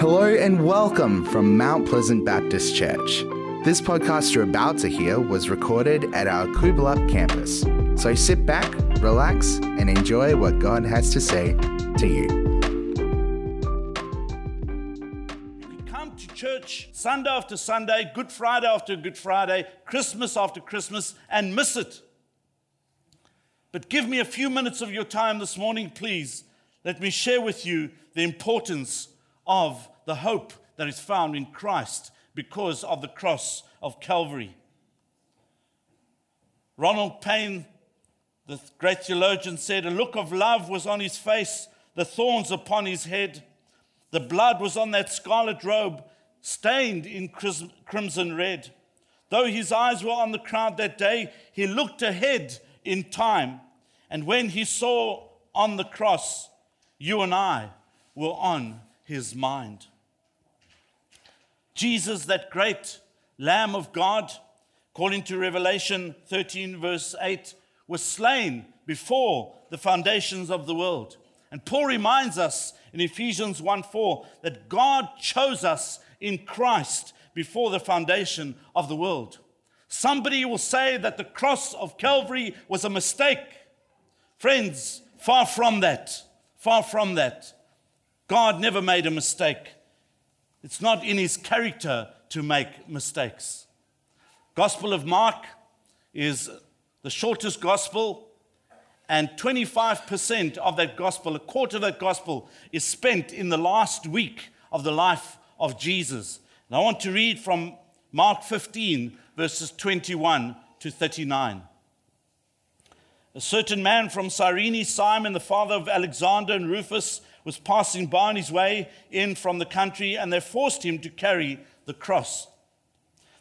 Hello and welcome from Mount Pleasant Baptist Church. This podcast you're about to hear was recorded at our Coolbellup campus. So sit back, relax, and enjoy what God has to say to you. You come to church Sunday after Sunday, Good Friday after Good Friday, Christmas after Christmas, and miss it. But give me a few minutes of your time this morning, please. Let me share with you the importance of the hope that is found in Christ because of the cross of Calvary. Ronald Payne, the great theologian, said, A look of love was on his face, the thorns upon his head. The blood was on that scarlet robe, stained in crimson red. Though his eyes were on the crowd that day, he looked ahead in time. And when he saw on the cross, you and I were on his mind. Jesus, that great Lamb of God, according to Revelation 13, verse 8, was slain before the foundations of the world. And Paul reminds us in Ephesians 1 4 that God chose us in Christ before the foundation of the world. Somebody will say that the cross of Calvary was a mistake. Friends, far from that. Far from that. God never made a mistake. It's not in his character to make mistakes. Gospel of Mark is the shortest gospel, and 25% of that gospel, a quarter of that gospel, is spent in the last week of the life of Jesus. And I want to read from Mark 15, verses 21 to 39. A certain man from Cyrene, Simon, the father of Alexander and Rufus, was passing by on his way in from the country, and they forced him to carry the cross.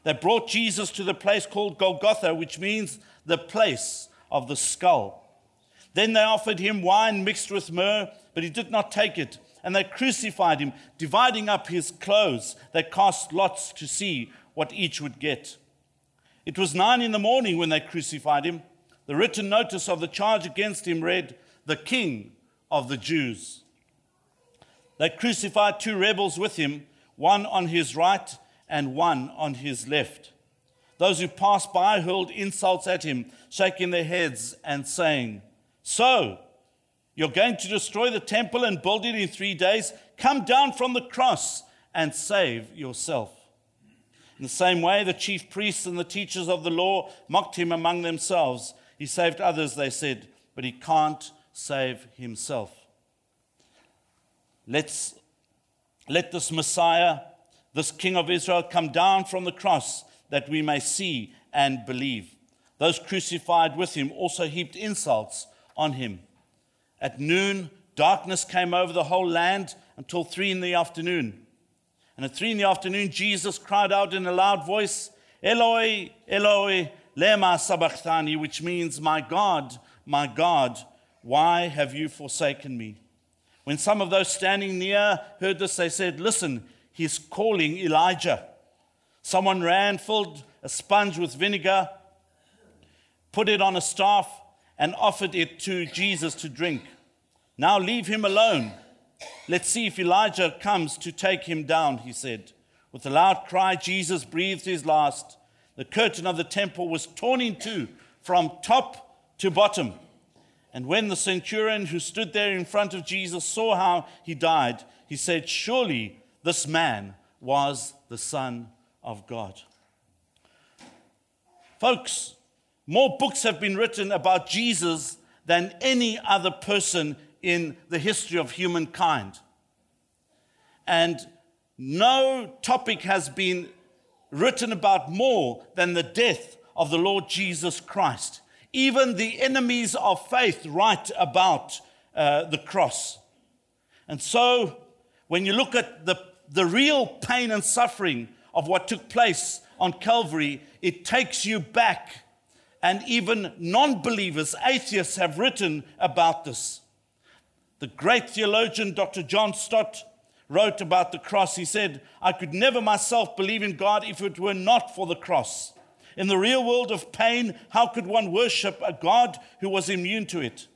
They brought Jesus to the place called Golgotha, which means the place of the skull. Then they offered him wine mixed with myrrh, but he did not take it. And they crucified him, dividing up his clothes. They cast lots to see what each would get. It was nine in the morning when they crucified him. The written notice of the charge against him read, The King of the Jews. They crucified two rebels with him, one on his right and one on his left. Those who passed by hurled insults at him, shaking their heads and saying, So, you're going to destroy the temple and build it in three days? Come down from the cross and save yourself. In the same way, the chief priests and the teachers of the law mocked him among themselves. He saved others, they said, but he can't save himself. Let's, let this Messiah, this King of Israel, come down from the cross that we may see and believe. Those crucified with him also heaped insults on him. At noon, darkness came over the whole land until three in the afternoon. And at three in the afternoon, Jesus cried out in a loud voice, Eloi, Eloi, lema sabachthani, which means, My God, my God, why have you forsaken me? When some of those standing near heard this, they said, Listen, he's calling Elijah. Someone ran, filled a sponge with vinegar, put it on a staff, and offered it to Jesus to drink. Now leave him alone. Let's see if Elijah comes to take him down, he said. With a loud cry, Jesus breathed his last. The curtain of the temple was torn in two from top to bottom. And when the centurion who stood there in front of Jesus saw how he died, he said, Surely this man was the Son of God. Folks, more books have been written about Jesus than any other person in the history of humankind. And no topic has been written about more than the death of the Lord Jesus Christ. Even the enemies of faith write about uh, the cross. And so, when you look at the, the real pain and suffering of what took place on Calvary, it takes you back. And even non believers, atheists, have written about this. The great theologian Dr. John Stott wrote about the cross. He said, I could never myself believe in God if it were not for the cross. In the real world of pain, how could one worship a God who was immune to it?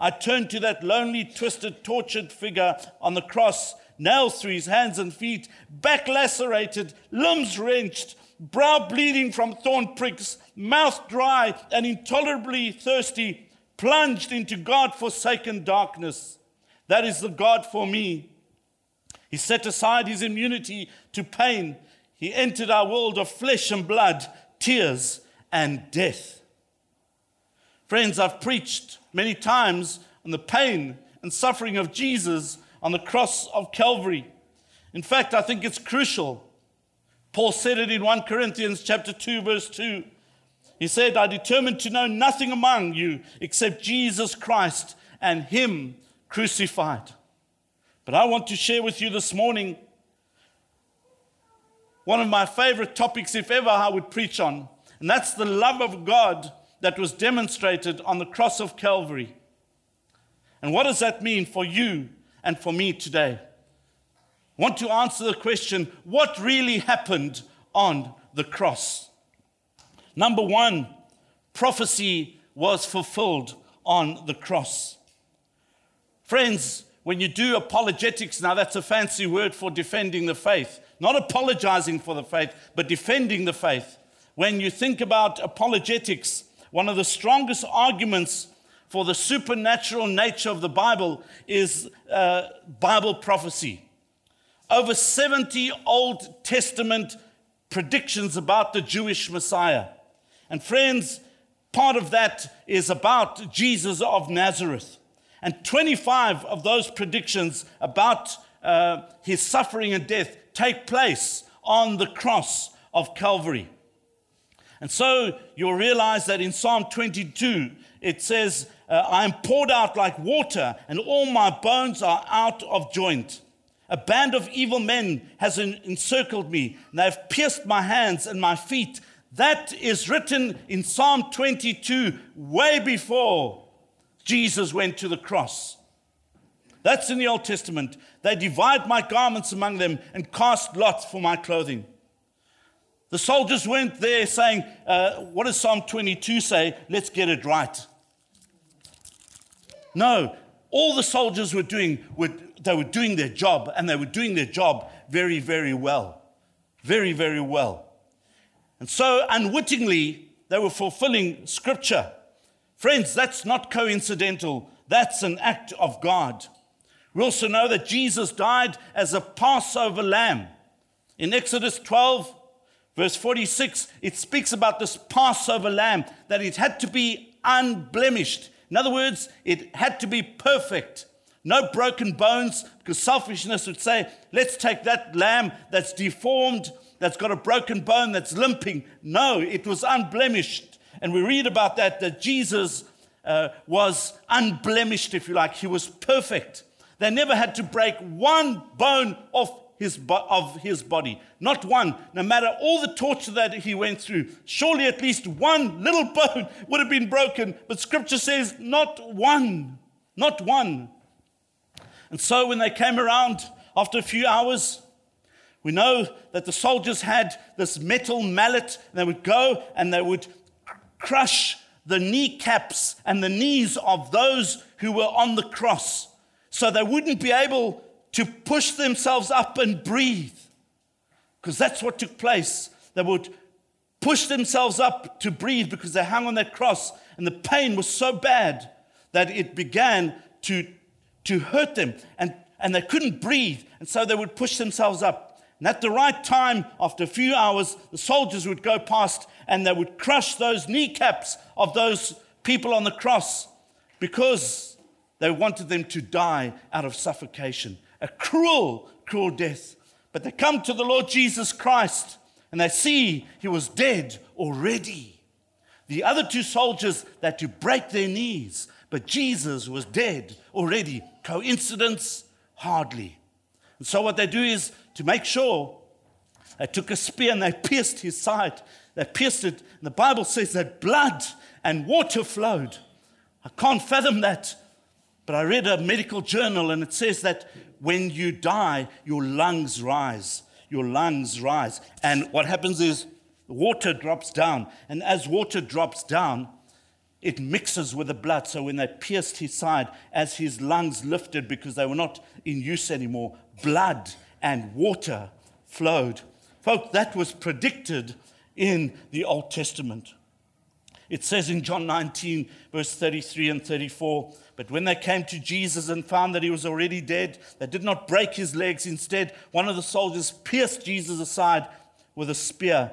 I turned to that lonely, twisted, tortured figure on the cross, nails through his hands and feet, back lacerated, limbs wrenched, brow bleeding from thorn pricks, mouth dry and intolerably thirsty, plunged into God forsaken darkness. That is the God for me. He set aside his immunity to pain. He entered our world of flesh and blood, tears and death. Friends, I've preached many times on the pain and suffering of Jesus on the cross of Calvary. In fact, I think it's crucial. Paul said it in 1 Corinthians chapter 2 verse 2. He said, "I determined to know nothing among you except Jesus Christ and him crucified." But I want to share with you this morning one of my favorite topics if ever I would preach on, and that's the love of God that was demonstrated on the cross of Calvary. And what does that mean for you and for me today? I want to answer the question what really happened on the cross? Number one, prophecy was fulfilled on the cross. Friends, when you do apologetics, now that's a fancy word for defending the faith, not apologizing for the faith, but defending the faith. When you think about apologetics, one of the strongest arguments for the supernatural nature of the Bible is uh, Bible prophecy. Over 70 Old Testament predictions about the Jewish Messiah. And friends, part of that is about Jesus of Nazareth. And 25 of those predictions about uh, his suffering and death take place on the cross of Calvary. And so you'll realize that in Psalm 22, it says, uh, I am poured out like water, and all my bones are out of joint. A band of evil men has encircled me, and they have pierced my hands and my feet. That is written in Psalm 22, way before Jesus went to the cross. That's in the Old Testament. They divide my garments among them and cast lots for my clothing. The soldiers weren't there saying, uh, What does Psalm 22 say? Let's get it right. No, all the soldiers were doing, were, they were doing their job, and they were doing their job very, very well. Very, very well. And so, unwittingly, they were fulfilling scripture. Friends, that's not coincidental, that's an act of God. We also know that Jesus died as a Passover lamb. In Exodus 12, verse 46, it speaks about this Passover lamb, that it had to be unblemished. In other words, it had to be perfect. No broken bones, because selfishness would say, let's take that lamb that's deformed, that's got a broken bone, that's limping. No, it was unblemished. And we read about that, that Jesus uh, was unblemished, if you like. He was perfect. They never had to break one bone off his of his body. Not one. No matter all the torture that he went through, surely at least one little bone would have been broken. But scripture says, not one. Not one. And so when they came around after a few hours, we know that the soldiers had this metal mallet. They would go and they would crush the kneecaps and the knees of those who were on the cross so they wouldn't be able to push themselves up and breathe. Because that's what took place. They would push themselves up to breathe because they hung on that cross and the pain was so bad that it began to, to hurt them and, and they couldn't breathe. And so they would push themselves up. And at the right time, after a few hours, the soldiers would go past and they would crush those kneecaps of those people on the cross because they wanted them to die out of suffocation. A cruel, cruel death. But they come to the Lord Jesus Christ and they see he was dead already. The other two soldiers had to break their knees, but Jesus was dead already. Coincidence? Hardly. And so what they do is to make sure, they took a spear and they pierced his side. They pierced it. And the Bible says that blood and water flowed. I can't fathom that. But I read a medical journal and it says that when you die, your lungs rise. Your lungs rise. And what happens is water drops down. And as water drops down, it mixes with the blood. So when they pierced his side, as his lungs lifted because they were not in use anymore, blood and water flowed. Folks, that was predicted in the Old Testament. It says in John 19, verse 33 and 34 But when they came to Jesus and found that he was already dead, they did not break his legs. Instead, one of the soldiers pierced Jesus aside with a spear,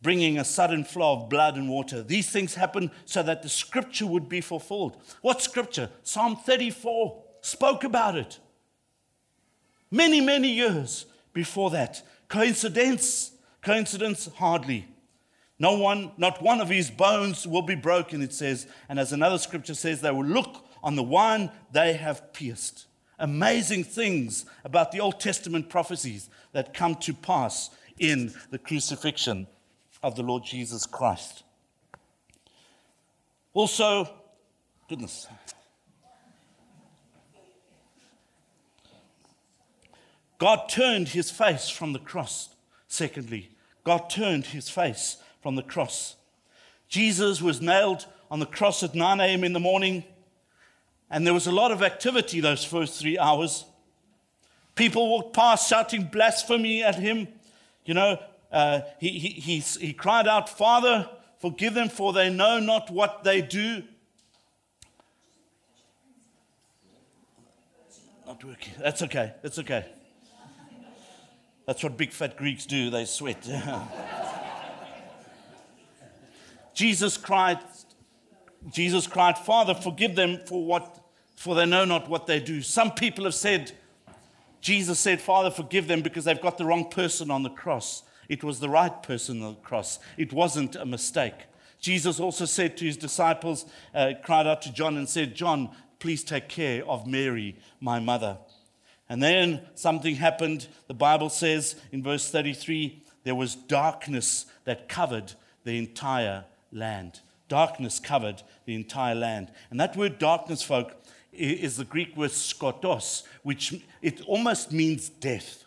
bringing a sudden flow of blood and water. These things happened so that the scripture would be fulfilled. What scripture? Psalm 34 spoke about it. Many, many years before that. Coincidence? Coincidence? Hardly. No one, not one of his bones will be broken, it says. And as another scripture says, they will look on the one they have pierced. Amazing things about the Old Testament prophecies that come to pass in the crucifixion of the Lord Jesus Christ. Also, goodness. God turned his face from the cross. Secondly, God turned his face from the cross. Jesus was nailed on the cross at 9 a.m. in the morning, and there was a lot of activity those first three hours. People walked past shouting blasphemy at him. You know, uh, he, he, he, he cried out, Father, forgive them, for they know not what they do. Not working. That's okay. That's okay. That's what big fat Greeks do, they sweat. Jesus cried, Jesus cried, Father, forgive them for what for they know not what they do. Some people have said, Jesus said, Father, forgive them because they've got the wrong person on the cross. It was the right person on the cross. It wasn't a mistake. Jesus also said to his disciples, uh, cried out to John and said, John, please take care of Mary, my mother. And then something happened. The Bible says in verse 33 there was darkness that covered the entire land. Darkness covered the entire land. And that word darkness, folk, is the Greek word skotos, which it almost means death.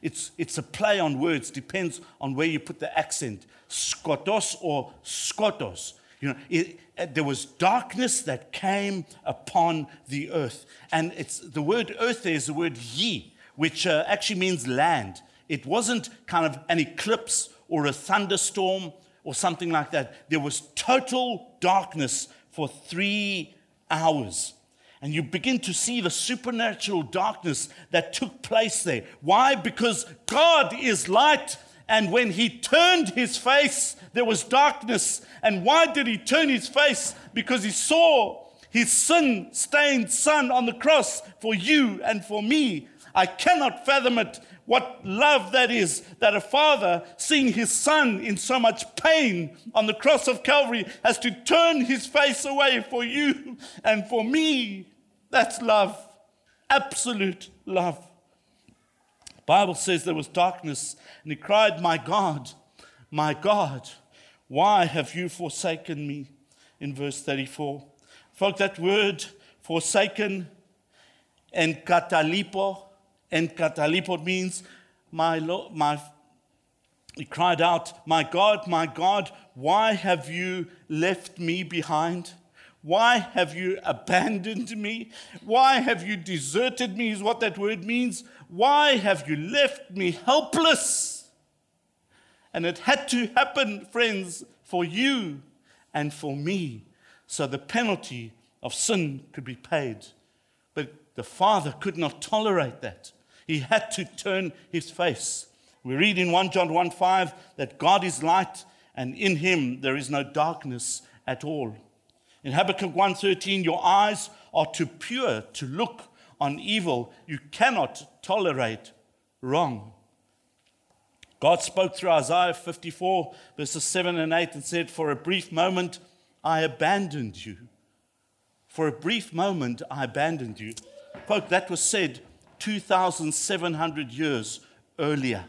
It's, it's a play on words, depends on where you put the accent. Skotos or skotos. You know, it, there was darkness that came upon the earth. And it's, the word earth there is the word yi, which uh, actually means land. It wasn't kind of an eclipse or a thunderstorm or something like that. There was total darkness for three hours. And you begin to see the supernatural darkness that took place there. Why? Because God is light. And when he turned his face, there was darkness. And why did he turn his face? Because he saw his sin stained son on the cross for you and for me. I cannot fathom it what love that is that a father, seeing his son in so much pain on the cross of Calvary, has to turn his face away for you and for me. That's love, absolute love. Bible says there was darkness, and he cried, "My God, my God, why have you forsaken me?" In verse 34, folk, that word forsaken and katalipo and katalipod means, my Lord, my, he cried out, My God, my God, why have you left me behind? Why have you abandoned me? Why have you deserted me, is what that word means. Why have you left me helpless? And it had to happen, friends, for you and for me, so the penalty of sin could be paid. But the Father could not tolerate that. He had to turn his face. We read in 1 John 1 5 that God is light and in him there is no darkness at all. In Habakkuk 1:13 your eyes are too pure to look on evil you cannot tolerate wrong. God spoke through Isaiah 54 verses 7 and 8 and said for a brief moment I abandoned you. For a brief moment I abandoned you. Folk that was said 2,700 years earlier.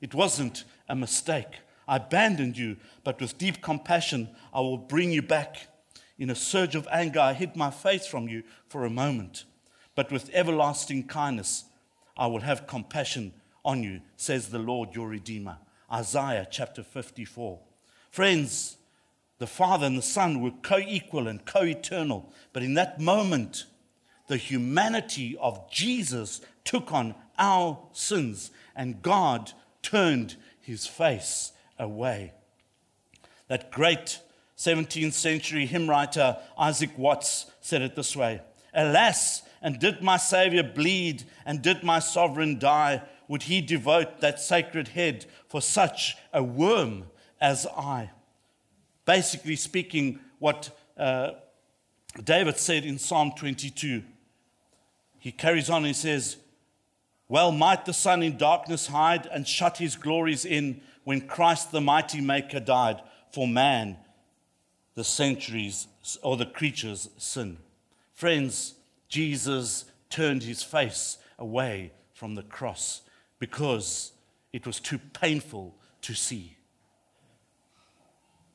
It wasn't a mistake. I abandoned you, but with deep compassion, I will bring you back. In a surge of anger, I hid my face from you for a moment, but with everlasting kindness, I will have compassion on you, says the Lord your Redeemer. Isaiah chapter 54. Friends, the Father and the Son were co equal and co eternal. But in that moment, the humanity of Jesus took on our sins, and God turned his face away. That great 17th century hymn writer Isaac Watts said it this way Alas, and did my Savior bleed, and did my sovereign die, would he devote that sacred head for such a worm as I? Basically speaking, what uh, David said in Psalm 22. He carries on, he says, Well might the sun in darkness hide and shut his glories in when Christ the mighty Maker died for man, the centuries or the creature's sin. Friends, Jesus turned his face away from the cross because it was too painful to see.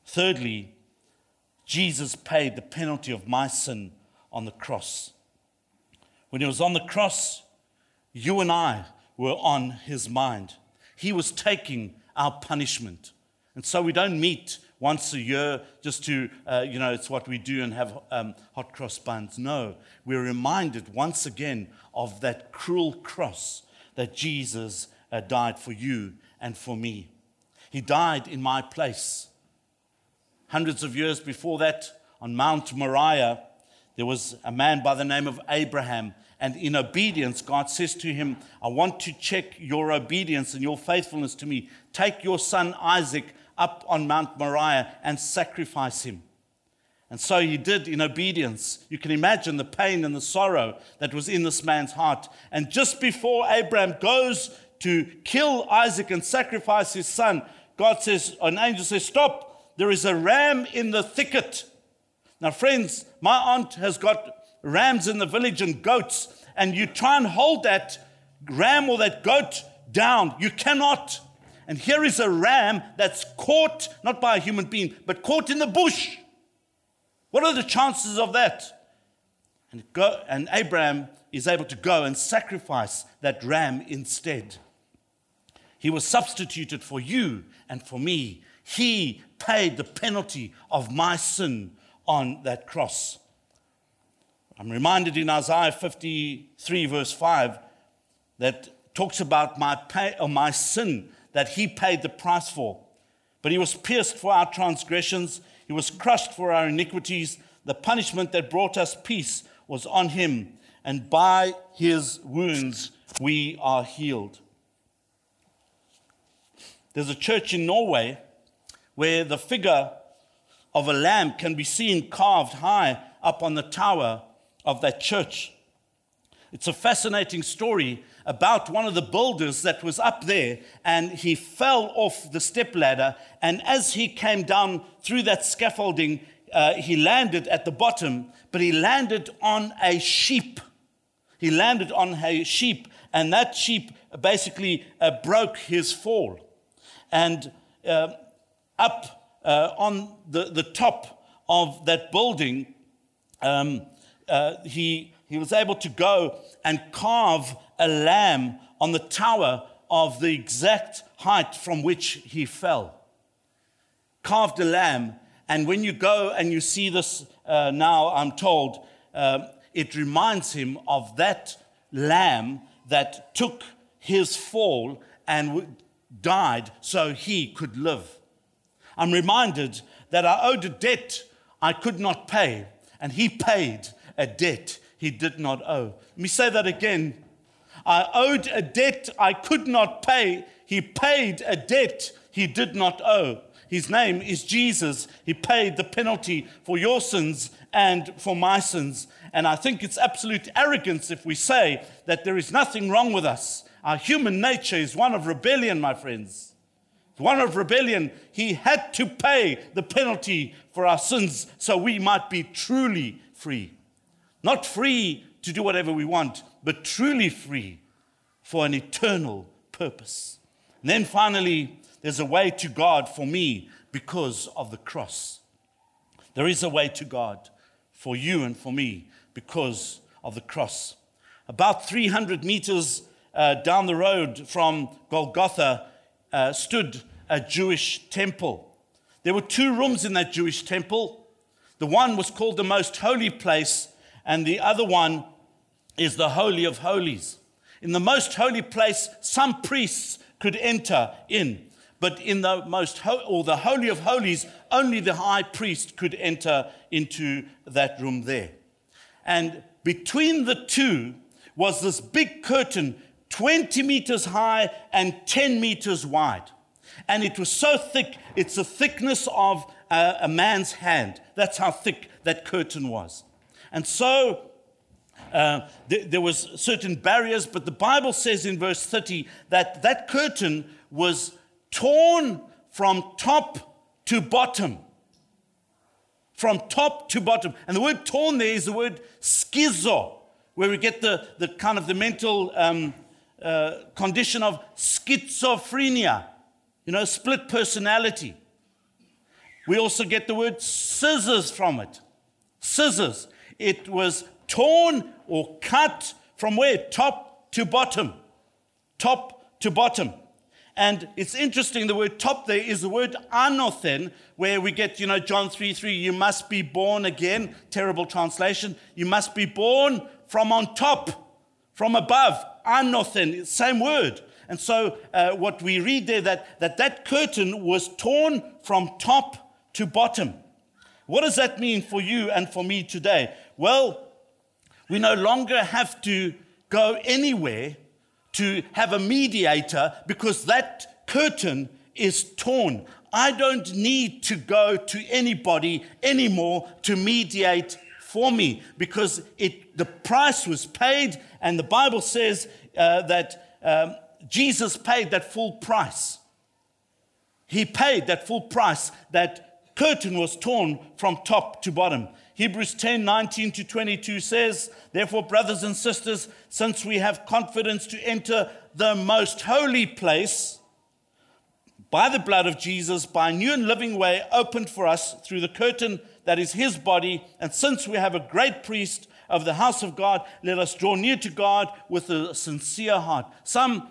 Thirdly, Jesus paid the penalty of my sin on the cross. When he was on the cross, you and I were on his mind. He was taking our punishment. And so we don't meet once a year just to, uh, you know, it's what we do and have um, hot cross buns. No, we're reminded once again of that cruel cross that Jesus uh, died for you and for me. He died in my place. Hundreds of years before that, on Mount Moriah, there was a man by the name of Abraham. And in obedience, God says to him, I want to check your obedience and your faithfulness to me. Take your son Isaac up on Mount Moriah and sacrifice him. And so he did in obedience. You can imagine the pain and the sorrow that was in this man's heart. And just before Abraham goes to kill Isaac and sacrifice his son, God says, an angel says, Stop, there is a ram in the thicket. Now, friends, my aunt has got rams in the village and goats, and you try and hold that ram or that goat down. You cannot. And here is a ram that's caught, not by a human being, but caught in the bush. What are the chances of that? And, go, and Abraham is able to go and sacrifice that ram instead. He was substituted for you and for me. He paid the penalty of my sin on that cross. I'm reminded in Isaiah 53, verse 5, that talks about my, pay, or my sin that he paid the price for. But he was pierced for our transgressions, he was crushed for our iniquities. The punishment that brought us peace was on him, and by his wounds we are healed. There's a church in Norway where the figure of a lamb can be seen carved high up on the tower of that church. It's a fascinating story about one of the builders that was up there and he fell off the step ladder. And as he came down through that scaffolding, uh, he landed at the bottom, but he landed on a sheep. He landed on a sheep, and that sheep basically uh, broke his fall. And uh, up uh, on the, the top of that building, um, uh, he, he was able to go and carve a lamb on the tower of the exact height from which he fell. Carved a lamb. And when you go and you see this uh, now, I'm told, uh, it reminds him of that lamb that took his fall and died so he could live. I'm reminded that I owed a debt I could not pay, and he paid a debt he did not owe. Let me say that again. I owed a debt I could not pay. He paid a debt he did not owe. His name is Jesus. He paid the penalty for your sins and for my sins. And I think it's absolute arrogance if we say that there is nothing wrong with us. Our human nature is one of rebellion, my friends. One of rebellion. He had to pay the penalty for our sins so we might be truly free. Not free to do whatever we want, but truly free for an eternal purpose. And then finally, there's a way to God for me because of the cross. There is a way to God for you and for me because of the cross. About 300 meters uh, down the road from Golgotha uh, stood a Jewish temple. There were two rooms in that Jewish temple. The one was called the most holy place, and the other one is the Holy of Holies. In the most holy place, some priests could enter in, but in the most ho- or the Holy of Holies, only the high priest could enter into that room there. And between the two was this big curtain, 20 meters high and 10 meters wide. And it was so thick, it's the thickness of a, a man's hand. That's how thick that curtain was. And so uh, th- there was certain barriers, but the Bible says in verse 30 that that curtain was torn from top to bottom. From top to bottom. And the word torn there is the word schizo, where we get the, the kind of the mental um, uh, condition of schizophrenia, you know, split personality. We also get the word scissors from it. Scissors. It was torn or cut from where? Top to bottom. Top to bottom. And it's interesting, the word top there is the word anothen, where we get, you know, John 3 3, you must be born again. Terrible translation. You must be born from on top, from above. Anothen, same word. And so uh, what we read there, that, that that curtain was torn from top to bottom. What does that mean for you and for me today? Well, we no longer have to go anywhere to have a mediator because that curtain is torn. I don't need to go to anybody anymore to mediate for me because it, the price was paid, and the Bible says uh, that um, Jesus paid that full price. He paid that full price. That curtain was torn from top to bottom. Hebrews 10 19 to 22 says, Therefore, brothers and sisters, since we have confidence to enter the most holy place by the blood of Jesus, by a new and living way opened for us through the curtain that is his body, and since we have a great priest of the house of God, let us draw near to God with a sincere heart. Some,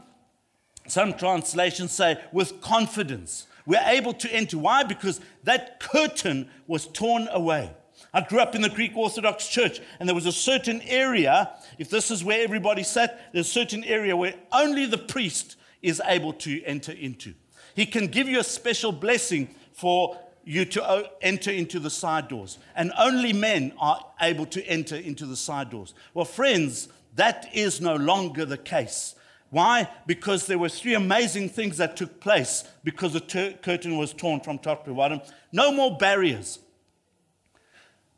some translations say with confidence. We're able to enter. Why? Because that curtain was torn away. I grew up in the Greek Orthodox Church, and there was a certain area, if this is where everybody sat, there's a certain area where only the priest is able to enter into. He can give you a special blessing for you to uh, enter into the side doors, and only men are able to enter into the side doors. Well, friends, that is no longer the case. Why? Because there were three amazing things that took place because the curtain was torn from top to bottom. No more barriers.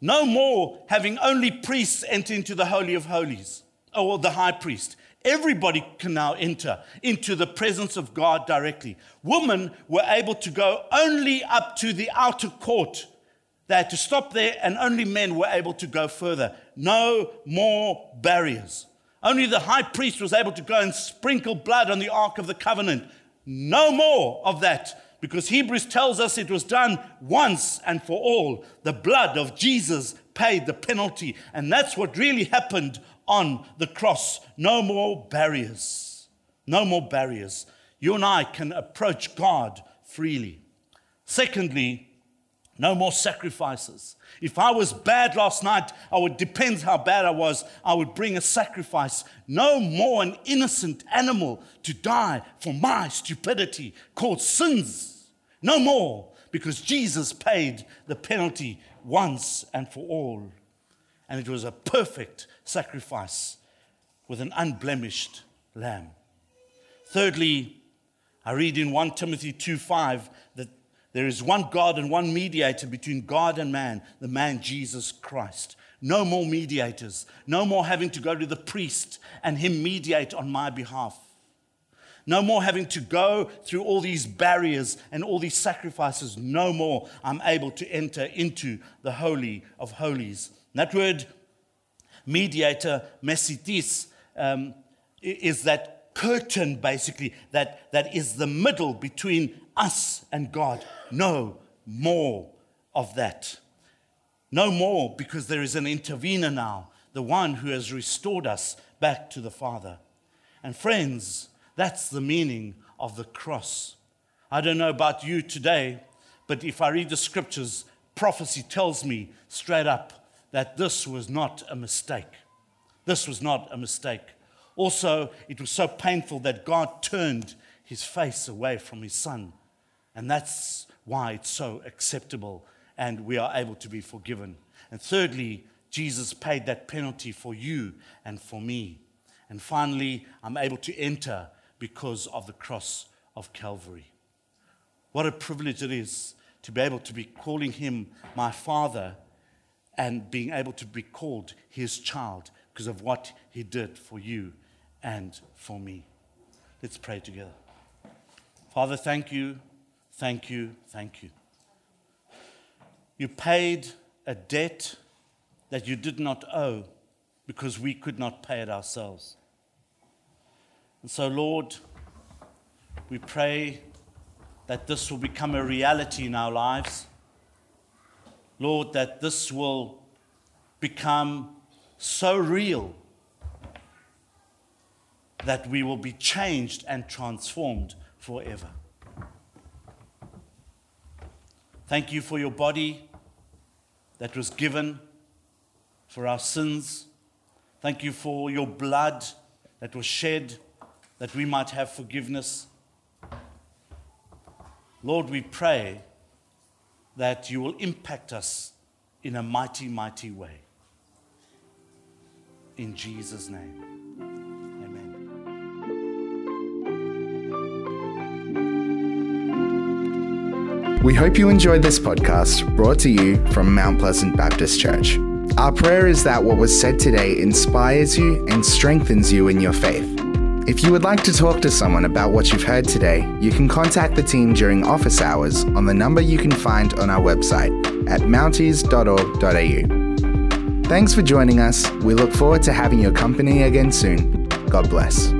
No more having only priests enter into the Holy of Holies, or the high priest. Everybody can now enter into the presence of God directly. Women were able to go only up to the outer court. They had to stop there, and only men were able to go further. No more barriers. Only the high priest was able to go and sprinkle blood on the Ark of the Covenant. No more of that because Hebrews tells us it was done once and for all. The blood of Jesus paid the penalty, and that's what really happened on the cross. No more barriers. No more barriers. You and I can approach God freely. Secondly, no more sacrifices. If I was bad last night, I would, depends how bad I was, I would bring a sacrifice. No more an innocent animal to die for my stupidity called sins. No more, because Jesus paid the penalty once and for all. And it was a perfect sacrifice with an unblemished lamb. Thirdly, I read in 1 Timothy 2 5 that there is one God and one mediator between God and man, the man Jesus Christ. No more mediators. No more having to go to the priest and him mediate on my behalf. No more having to go through all these barriers and all these sacrifices. No more. I'm able to enter into the Holy of Holies. And that word, mediator, mesitis, um, is that curtain basically that, that is the middle between us and God. No more of that. No more because there is an intervener now, the one who has restored us back to the Father. And friends, that's the meaning of the cross. I don't know about you today, But if I read the scriptures, prophecy tells me straight up that this was not a mistake. This was not a mistake. Also, it was so painful that God turned his face away from his son. And that's why it's so acceptable and we are able to be forgiven. And thirdly, Jesus paid that penalty for you and for me. And finally, I'm able to enter because of the cross of Calvary. What a privilege it is to be able to be calling him my father and being able to be called his child because of what he did for you and for me. Let's pray together. Father, thank you, thank you, thank you. You paid a debt that you did not owe because we could not pay it ourselves. And so, Lord, we pray that this will become a reality in our lives. Lord, that this will become so real that we will be changed and transformed forever. Thank you for your body that was given for our sins. Thank you for your blood that was shed that we might have forgiveness. Lord, we pray that you will impact us in a mighty, mighty way. In Jesus' name. Amen. We hope you enjoyed this podcast brought to you from Mount Pleasant Baptist Church. Our prayer is that what was said today inspires you and strengthens you in your faith. If you would like to talk to someone about what you've heard today, you can contact the team during office hours on the number you can find on our website at mounties.org.au. Thanks for joining us. We look forward to having your company again soon. God bless.